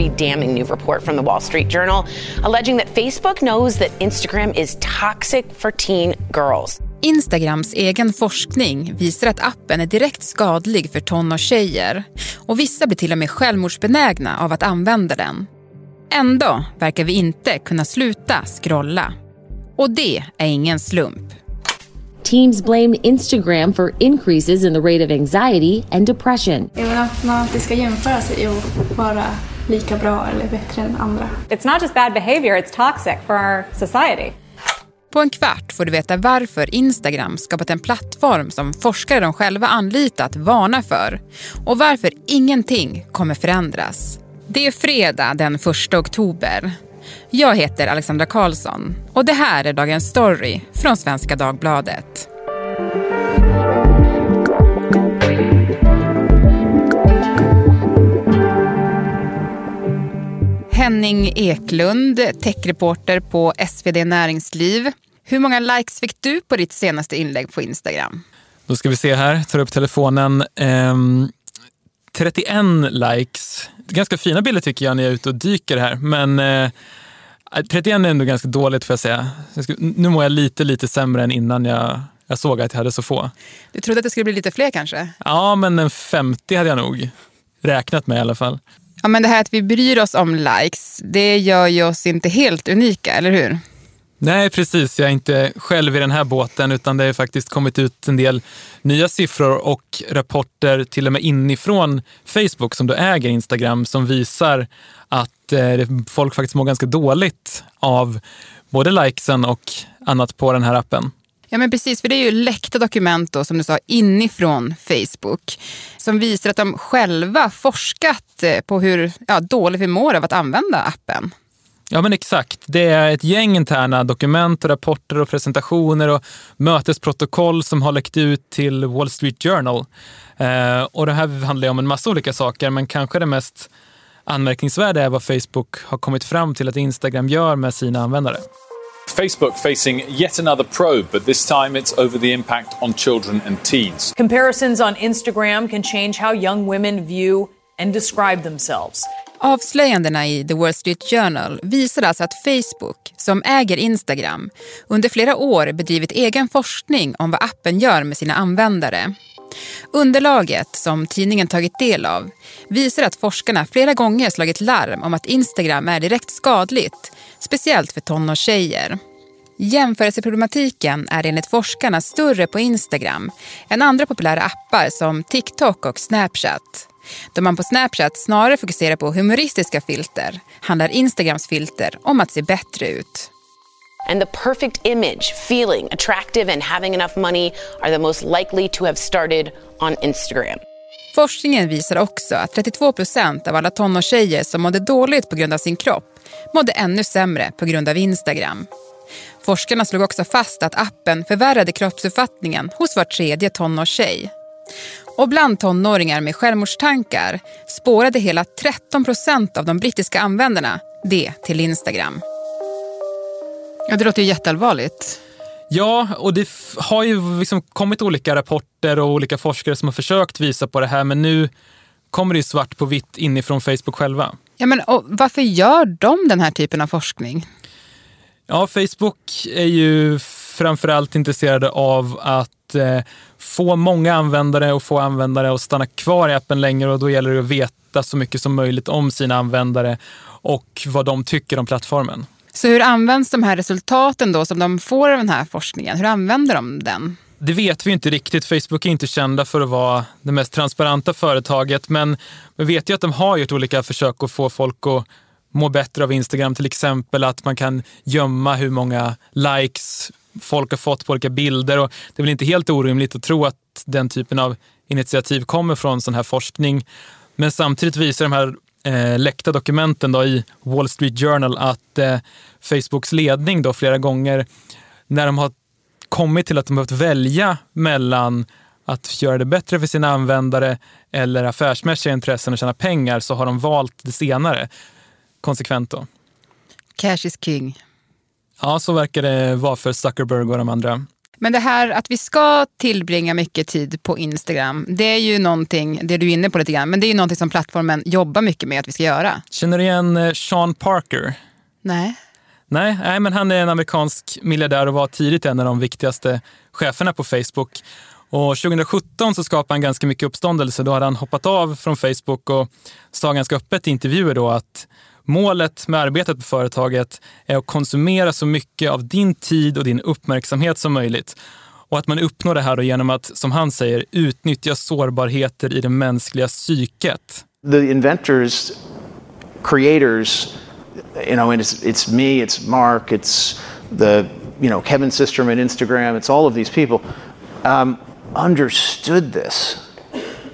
pretty damning new report from the Wall Street Journal alleging that Facebook knows that Instagram is toxic for teen girls. Instagrams egen forskning visar att appen är direkt skadlig för tonårstjejer och vissa blir till och med självmordsbenägna av att använda den. Ändå verkar vi inte kunna sluta scrolla. Och det är ingen slump. Teens blame Instagram for increases in the rate of anxiety and depression. Jag vill att man alltid ska jämföra sig och vara lika bra eller bättre än andra. It's not just bad behavior, it's toxic for our society. På en kvart får du veta varför Instagram skapat en plattform som forskare de själva anlitat varnar för och varför ingenting kommer förändras. Det är fredag den 1 oktober. Jag heter Alexandra Karlsson och det här är dagens story från Svenska Dagbladet. Henning Eklund, techreporter på SvD Näringsliv. Hur många likes fick du på ditt senaste inlägg på Instagram? Då ska vi se här, tar upp telefonen. Ehm, 31 likes. Ganska fina bilder tycker jag när jag är ute och dyker här. Men eh, 31 är ändå ganska dåligt får jag säga. Nu mår jag lite, lite sämre än innan jag, jag såg att jag hade så få. Du trodde att det skulle bli lite fler kanske? Ja, men en 50 hade jag nog räknat med i alla fall. Ja, men det här att vi bryr oss om likes, det gör ju oss inte helt unika, eller hur? Nej, precis. Jag är inte själv i den här båten utan det har faktiskt kommit ut en del nya siffror och rapporter till och med inifrån Facebook som då äger Instagram som visar att eh, folk faktiskt mår ganska dåligt av både likesen och annat på den här appen. Ja men precis, för det är ju läckta dokument då, som du sa inifrån Facebook som visar att de själva forskat eh, på hur ja, dåligt vi mår av att använda appen. Ja men exakt. Det är ett gäng interna dokument, och rapporter och presentationer och mötesprotokoll som har läckt ut till Wall Street Journal. Eh, och det här handlar ju om en massa olika saker, men kanske det mest anmärkningsvärda är vad Facebook har kommit fram till att Instagram gör med sina användare. Facebook facing yet another probe, but this time it's over the impact on children and teens. Comparisons on Instagram can change how young women view and describe themselves. Avslöjandena i The Wall Street Journal visar alltså att Facebook, som äger Instagram, under flera år bedrivit egen forskning om vad appen gör med sina användare. Underlaget, som tidningen tagit del av, visar att forskarna flera gånger slagit larm om att Instagram är direkt skadligt, speciellt för tonårstjejer. Jämförelseproblematiken är enligt forskarna större på Instagram än andra populära appar som TikTok och Snapchat. Då man på Snapchat snarare fokuserar på humoristiska filter handlar Instagrams filter om att se bättre ut. And the perfect image, feeling attractive and having enough money are the most likely to have started on Instagram. Forskningen visar också att 32 procent av alla tonårstjejer som mådde dåligt på grund av sin kropp mådde ännu sämre på grund av Instagram. Forskarna slog också fast att appen förvärrade kroppsuppfattningen hos var tredje tonårstjej. Och bland tonåringar med självmordstankar spårade hela 13 procent av de brittiska användarna det till Instagram. Ja, det låter ju jätteallvarligt. Ja, och det har ju liksom kommit olika rapporter och olika forskare som har försökt visa på det här, men nu kommer det svart på vitt inifrån Facebook själva. Ja, men varför gör de den här typen av forskning? Ja, Facebook är ju framförallt intresserade av att eh, få många användare och få användare att stanna kvar i appen längre och då gäller det att veta så mycket som möjligt om sina användare och vad de tycker om plattformen. Så hur används de här resultaten då som de får av den här forskningen? Hur använder de den? Det vet vi inte riktigt. Facebook är inte kända för att vara det mest transparenta företaget, men vi vet ju att de har gjort olika försök att få folk att må bättre av Instagram. Till exempel att man kan gömma hur många likes folk har fått på olika bilder. Och det är väl inte helt orimligt att tro att den typen av initiativ kommer från sån här forskning. Men samtidigt visar de här eh, läckta dokumenten då i Wall Street Journal att eh, Facebooks ledning då flera gånger när de har kommit till att de behövt välja mellan att göra det bättre för sina användare eller affärsmässiga intressen och tjäna pengar så har de valt det senare konsekvent. Då. Cash is king. Ja, så verkar det vara för Zuckerberg och de andra. Men det här att vi ska tillbringa mycket tid på Instagram, det är ju någonting, det är du är inne på lite grann, men det är ju någonting som plattformen jobbar mycket med att vi ska göra. Känner du igen eh, Sean Parker? Nej. Nej, nej, men han är en amerikansk miljardär och var tidigt en av de viktigaste cheferna på Facebook. Och 2017 så skapade han ganska mycket uppståndelse. Då hade han hoppat av från Facebook och sa ganska öppet i intervjuer då att målet med arbetet på företaget är att konsumera så mycket av din tid och din uppmärksamhet som möjligt. Och att man uppnår det här då genom att, som han säger, utnyttja sårbarheter i det mänskliga psyket. The inventors, creators, you know, and it's, it's me, it's Mark, it's the, you know, Kevin Systrom at Instagram, it's all of these people, um, understood this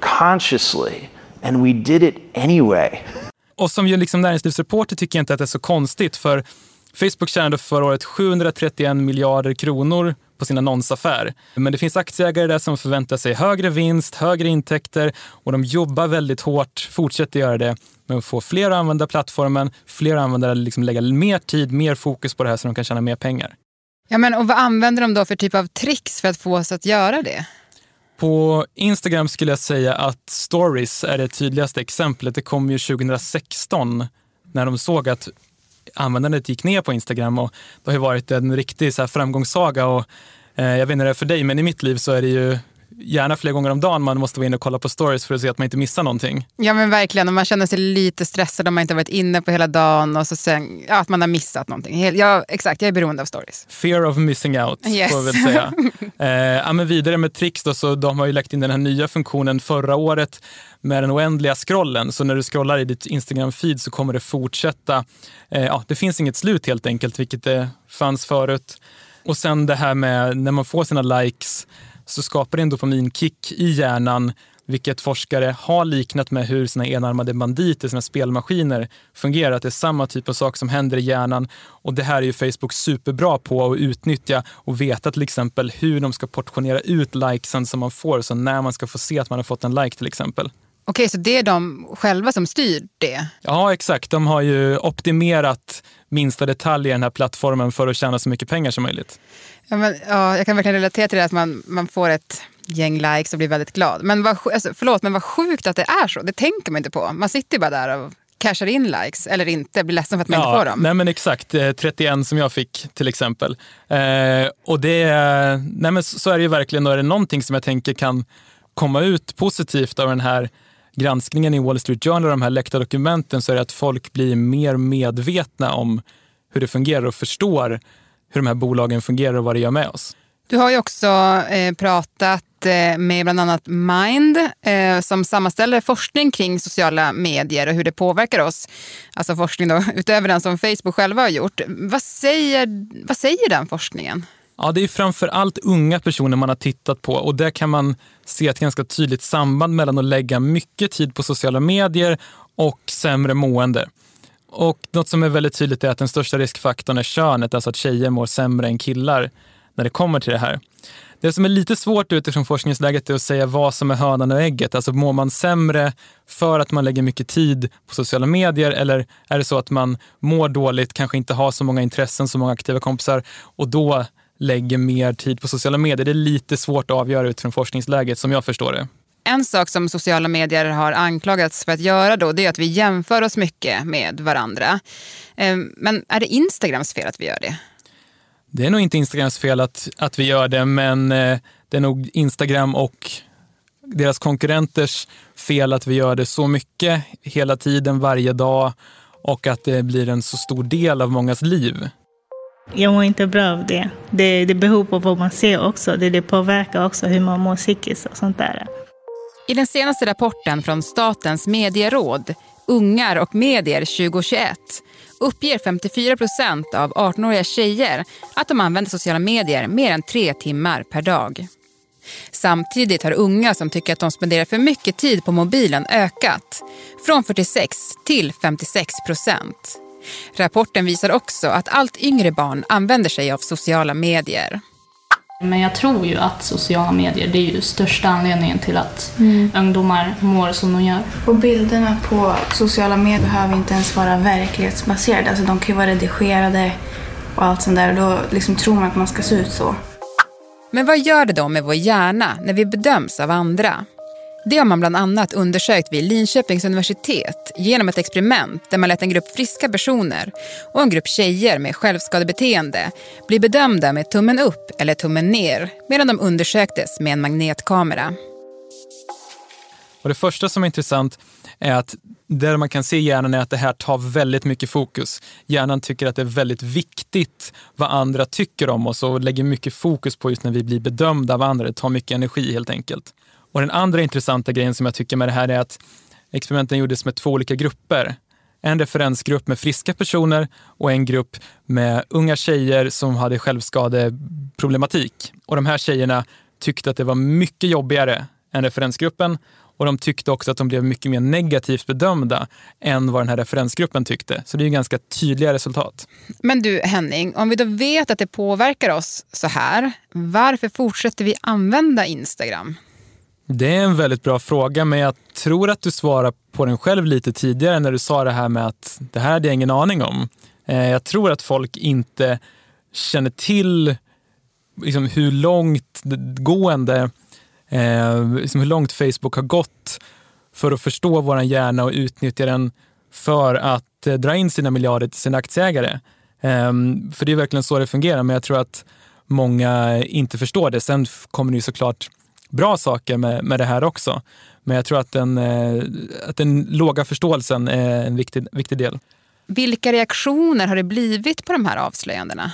consciously, and we did it anyway. Och som ju liksom näringslivsreporter tycker jag inte att det är så konstigt, för Facebook tjänade förra året 731 miljarder kronor på sin annonsaffär. Men det finns aktieägare där som förväntar sig högre vinst, högre intäkter och de jobbar väldigt hårt, fortsätter göra det, med att få fler att använda plattformen, fler användare liksom lägga mer tid, mer fokus på det här så de kan tjäna mer pengar. Ja, men och vad använder de då för typ av tricks för att få oss att göra det? På Instagram skulle jag säga att stories är det tydligaste exemplet. Det kom ju 2016 när de såg att användandet gick ner på Instagram och det har ju varit en riktig så här framgångssaga. Och, eh, jag vet inte hur det är för dig, men i mitt liv så är det ju gärna flera gånger om dagen man måste vara inne och kolla på stories för att se att man inte missar någonting. Ja men verkligen, och man känner sig lite stressad om man inte har varit inne på hela dagen och så sen, ja, att man har missat någonting. Ja, exakt, jag är beroende av stories. Fear of missing out, Yes. får jag väl säga. eh, ja, men vidare med tricks då, så de har ju lagt in den här nya funktionen förra året med den oändliga scrollen. Så när du scrollar i ditt Instagram-feed så kommer det fortsätta. Eh, ja, det finns inget slut helt enkelt, vilket det fanns förut. Och sen det här med när man får sina likes så skapar det en dopaminkick i hjärnan vilket forskare har liknat med hur sina enarmade banditer, sina spelmaskiner, fungerar. Att det är samma typ av sak som händer i hjärnan. Och det här är ju Facebook superbra på att utnyttja och veta till exempel hur de ska portionera ut likesen som man får. Så när man ska få se att man har fått en like till exempel. Okej, så det är de själva som styr det? Ja, exakt. De har ju optimerat minsta detalj i den här plattformen för att tjäna så mycket pengar som möjligt. Ja, men, ja, jag kan verkligen relatera till det att man, man får ett gäng likes och blir väldigt glad. Men vad, alltså, förlåt, men vad sjukt att det är så. Det tänker man inte på. Man sitter ju bara där och cashar in likes, eller inte, blir ledsen för att man inte får dem. Nej men exakt, Eh, 31 som jag fick till exempel. Eh, och det, nej men så så är det ju verkligen, och är det någonting som jag tänker kan komma ut positivt av den här granskningen i Wall Street Journal och de här läckta dokumenten så är det att folk blir mer medvetna om hur det fungerar och förstår hur de här bolagen fungerar och vad det gör med oss. Du har ju också eh, pratat eh, med bland annat Mind eh, som sammanställer forskning kring sociala medier och hur det påverkar oss. Alltså forskning då, utöver den som Facebook själva har gjort. Vad säger, vad säger den forskningen? Ja, det är framför allt unga personer man har tittat på och där kan man se ett ganska tydligt samband mellan att lägga mycket tid på sociala medier och sämre mående. Och något som är väldigt tydligt är att den största riskfaktorn är könet, alltså att tjejer mår sämre än killar när det kommer till det här. Det som är lite svårt utifrån forskningsläget är att säga vad som är hönan och ägget. Alltså mår man sämre för att man lägger mycket tid på sociala medier eller är det så att man mår dåligt, kanske inte har så många intressen, så många aktiva kompisar och då lägger mer tid på sociala medier? Det är lite svårt att avgöra utifrån forskningsläget som jag förstår det. En sak som sociala medier har anklagats för att göra då, det är att vi jämför oss mycket med varandra. Eh, Men är det Instagrams fel att vi gör det? Det är nog inte Instagrams fel att, att vi gör det, men eh, det är nog Instagram och deras konkurrenters fel att vi gör det så mycket hela tiden, varje dag och att det blir en så stor del av mångas liv. Jag mår inte bra av det. Det, det beror på vad man ser också. Det, det påverkar också hur man mår psykiskt och sånt där. I den senaste rapporten från Statens medieråd, Ungar och medier 2021, uppger 54 procent av 18-åriga tjejer att de använder sociala medier mer än tre timmar per dag. Samtidigt har unga som tycker att de spenderar för mycket tid på mobilen ökat, från 46 till 56 procent. Rapporten visar också att allt yngre barn använder sig av sociala medier. Men jag tror ju att sociala medier det är ju största anledningen till att ungdomar mår som de gör. Och bilderna på sociala medier behöver inte ens vara verklighetsbaserade. Alltså de kan ju vara redigerade och allt sånt där. Och då liksom tror man att man ska se ut så. Men vad gör det då med vår hjärna när vi bedöms av andra? Det har man bland annat undersökt vid Linköpings universitet genom ett experiment där man lät en grupp friska personer och en grupp tjejer med självskadebeteende bli bedömda med tummen upp eller tummen ner medan de undersöktes med en magnetkamera. Och det första som är intressant är att där man kan se i hjärnan är att det här tar väldigt mycket fokus. Hjärnan tycker att det är väldigt viktigt vad andra tycker om oss och lägger mycket fokus på just när vi blir bedömda av andra. Det tar mycket energi helt enkelt. Och den andra intressanta grejen som jag tycker med det här är att experimenten gjordes med två olika grupper. En referensgrupp med friska personer och en grupp med unga tjejer som hade självskadeproblematik. Och de här tjejerna tyckte att det var mycket jobbigare än referensgruppen och de tyckte också att de blev mycket mer negativt bedömda än vad den här referensgruppen tyckte. Så det är ganska tydliga resultat. Men du Henning, om vi då vet att det påverkar oss så här, varför fortsätter vi använda Instagram? Det är en väldigt bra fråga, men jag tror att du svarade på den själv lite tidigare när du sa det här med att det här hade jag ingen aning om. Eh, jag tror att folk inte känner till liksom hur långt gående, eh, liksom hur långt Facebook har gått för att förstå vår hjärna och utnyttja den för att eh, dra in sina miljarder till sina aktieägare. Ehm, för det är verkligen så det fungerar, men jag tror att många inte förstår det. Sen kommer det ju såklart bra saker med, med det här också. Men jag tror att den, eh, att den låga förståelsen är en viktig, viktig del. Vilka reaktioner har det blivit på de här avslöjandena?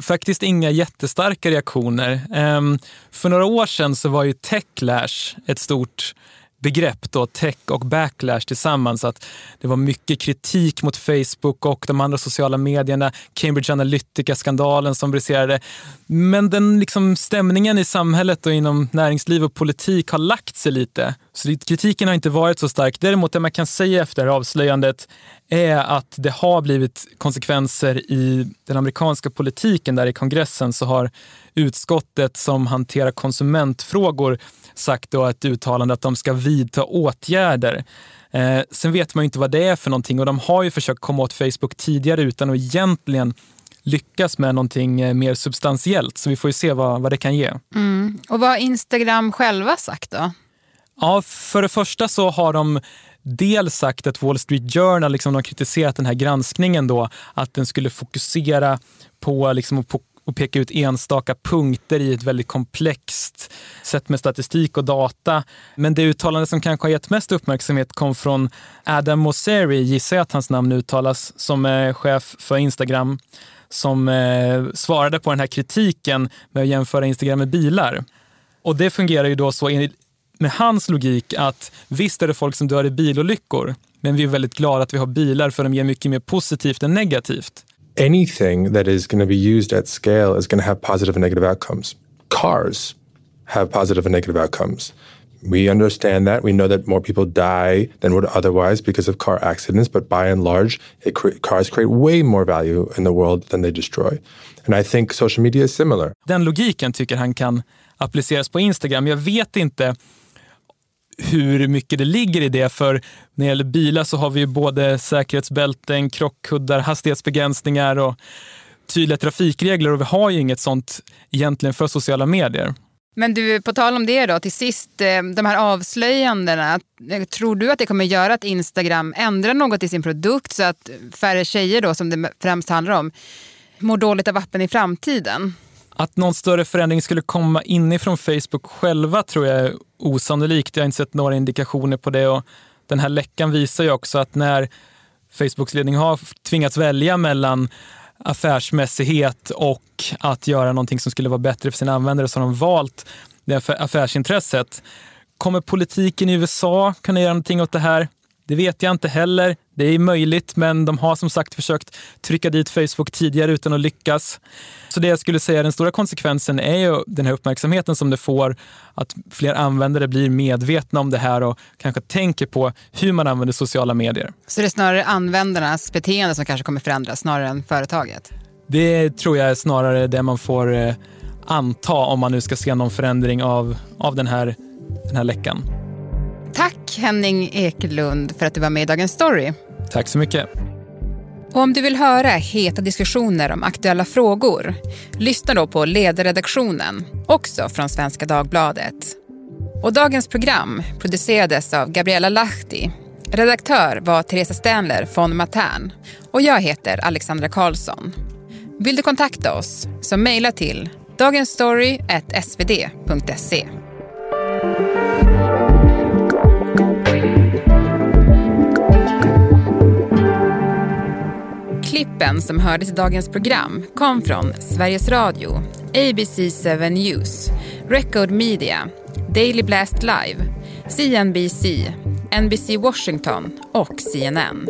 Faktiskt inga jättestarka reaktioner. Ehm, för några år sedan så var ju techlash ett stort begrepp, då, tech och backlash tillsammans. Att det var mycket kritik mot Facebook och de andra sociala medierna. Cambridge Analytica-skandalen som briserade. Men den liksom, stämningen i samhället och inom näringsliv och politik har lagt sig lite. Så kritiken har inte varit så stark. Däremot det man kan säga efter avslöjandet är att det har blivit konsekvenser i den amerikanska politiken. Där i kongressen så har utskottet som hanterar konsumentfrågor sagt då ett uttalande att de ska vidta åtgärder. Eh, sen vet man ju inte vad det är för någonting och de har ju försökt komma åt Facebook tidigare utan att egentligen lyckas med någonting eh, mer substantiellt. Så vi får ju se vad, vad det kan ge. Mm. Och vad har Instagram själva sagt då? Ja, för det första så har de dels sagt att Wall Street Journal liksom har kritiserat den här granskningen då, att den skulle fokusera på, liksom, på och peka ut enstaka punkter i ett väldigt komplext sätt med statistik och data. Men det uttalande som kanske har gett mest uppmärksamhet kom från Adam Mosseri, gissar jag att hans namn uttalas, som är chef för Instagram, som eh, svarade på den här kritiken med att jämföra Instagram med bilar. Och det fungerar ju då så med hans logik att visst är det folk som dör i bilolyckor, men vi är väldigt glada att vi har bilar för de ger mycket mer positivt än negativt. Anything that is going to be used at scale is going to have positive and negative outcomes. Cars have positive and negative outcomes. We understand that. We know that more people die than would otherwise because of car accidents, but by and large, cre cars create way more value in the world than they destroy. And I think social media is similar. Den logiken tycker han kan appliceras på Instagram. Jag vet inte hur mycket det ligger i det. För när det gäller bilar så har vi ju både säkerhetsbälten, krockkuddar, hastighetsbegränsningar och tydliga trafikregler och vi har ju inget sånt egentligen för sociala medier. Men du, på tal om det då, till sist, eh, de här avslöjandena. Eh, tror du att det kommer göra att Instagram ändrar något i sin produkt så att färre tjejer då, som det främst handlar om, mår dåligt av appen i framtiden? Att någon större förändring skulle komma inifrån Facebook själva tror jag är osannolikt. Jag har inte sett några indikationer på det. Och den här läckan visar ju också att när Facebooks ledning har tvingats välja mellan affärsmässighet och att göra någonting som skulle vara bättre för sina användare så har de valt det affärsintresset. Kommer politiken i USA kunna göra någonting åt det här? Det vet jag inte heller. Det är möjligt, men de har som sagt försökt trycka dit Facebook tidigare utan att lyckas. Så det jag skulle säga, den stora konsekvensen är ju den här uppmärksamheten som det får, att fler användare blir medvetna om det här och kanske tänker på hur man använder sociala medier. Så det är snarare användarnas beteende som kanske kommer förändras snarare än företaget? Det tror jag är snarare det man får eh, anta om man nu ska se någon förändring av, av den, här, den här läckan. Tack Henning Ekelund för att du var med i Dagens Story. Tack så mycket. Och om du vill höra heta diskussioner om aktuella frågor, lyssna då på ledarredaktionen, också från Svenska Dagbladet. Och dagens program producerades av Gabriella Lahti. Redaktör var Teresa Stenler von Matern och jag heter Alexandra Karlsson. Vill du kontakta oss så mejla till dagensstory.svd.se. Klippen som hördes i dagens program kom från Sveriges Radio, ABC7 News, Record Media, Daily Blast Live, CNBC, NBC Washington och CNN.